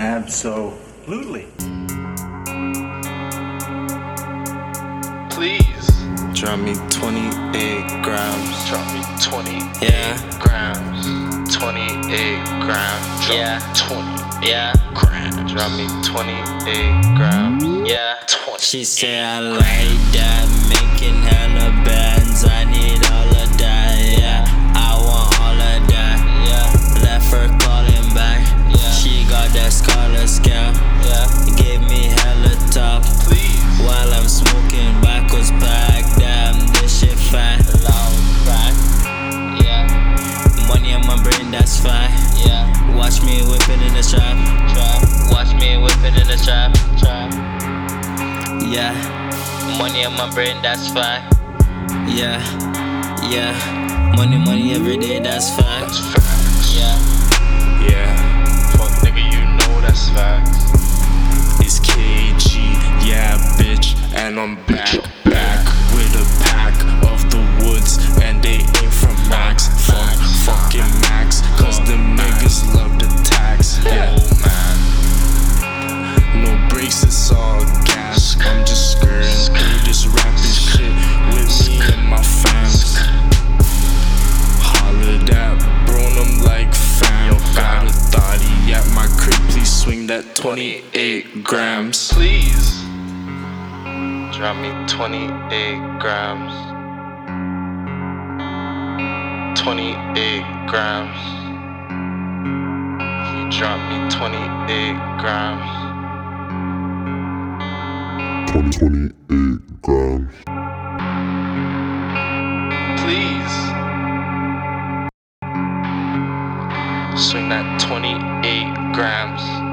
Absolutely. Please Drop me 28 grams. drop me 20 Yeah, grams. 28 grams. Drop Yeah. 20 yeah. grams. Drop me 28 grams. Yeah. 20. She say I like that, making hella bands. I need all brain, yeah. Watch me whipping in the trap, trap. Watch me whipping in the trap, trap. Yeah, money in my brain, that's fine. Yeah, yeah, money, money every day, that's fine. That's facts. Yeah, Yeah. Fuck nigga, you know that's facts. It's KG, yeah, bitch, and I'm back, swing that 28 grams. Please. drop me 28 grams. 28 grams. You drop me 28 grams. 28 grams. Please. Swing that 28 grams.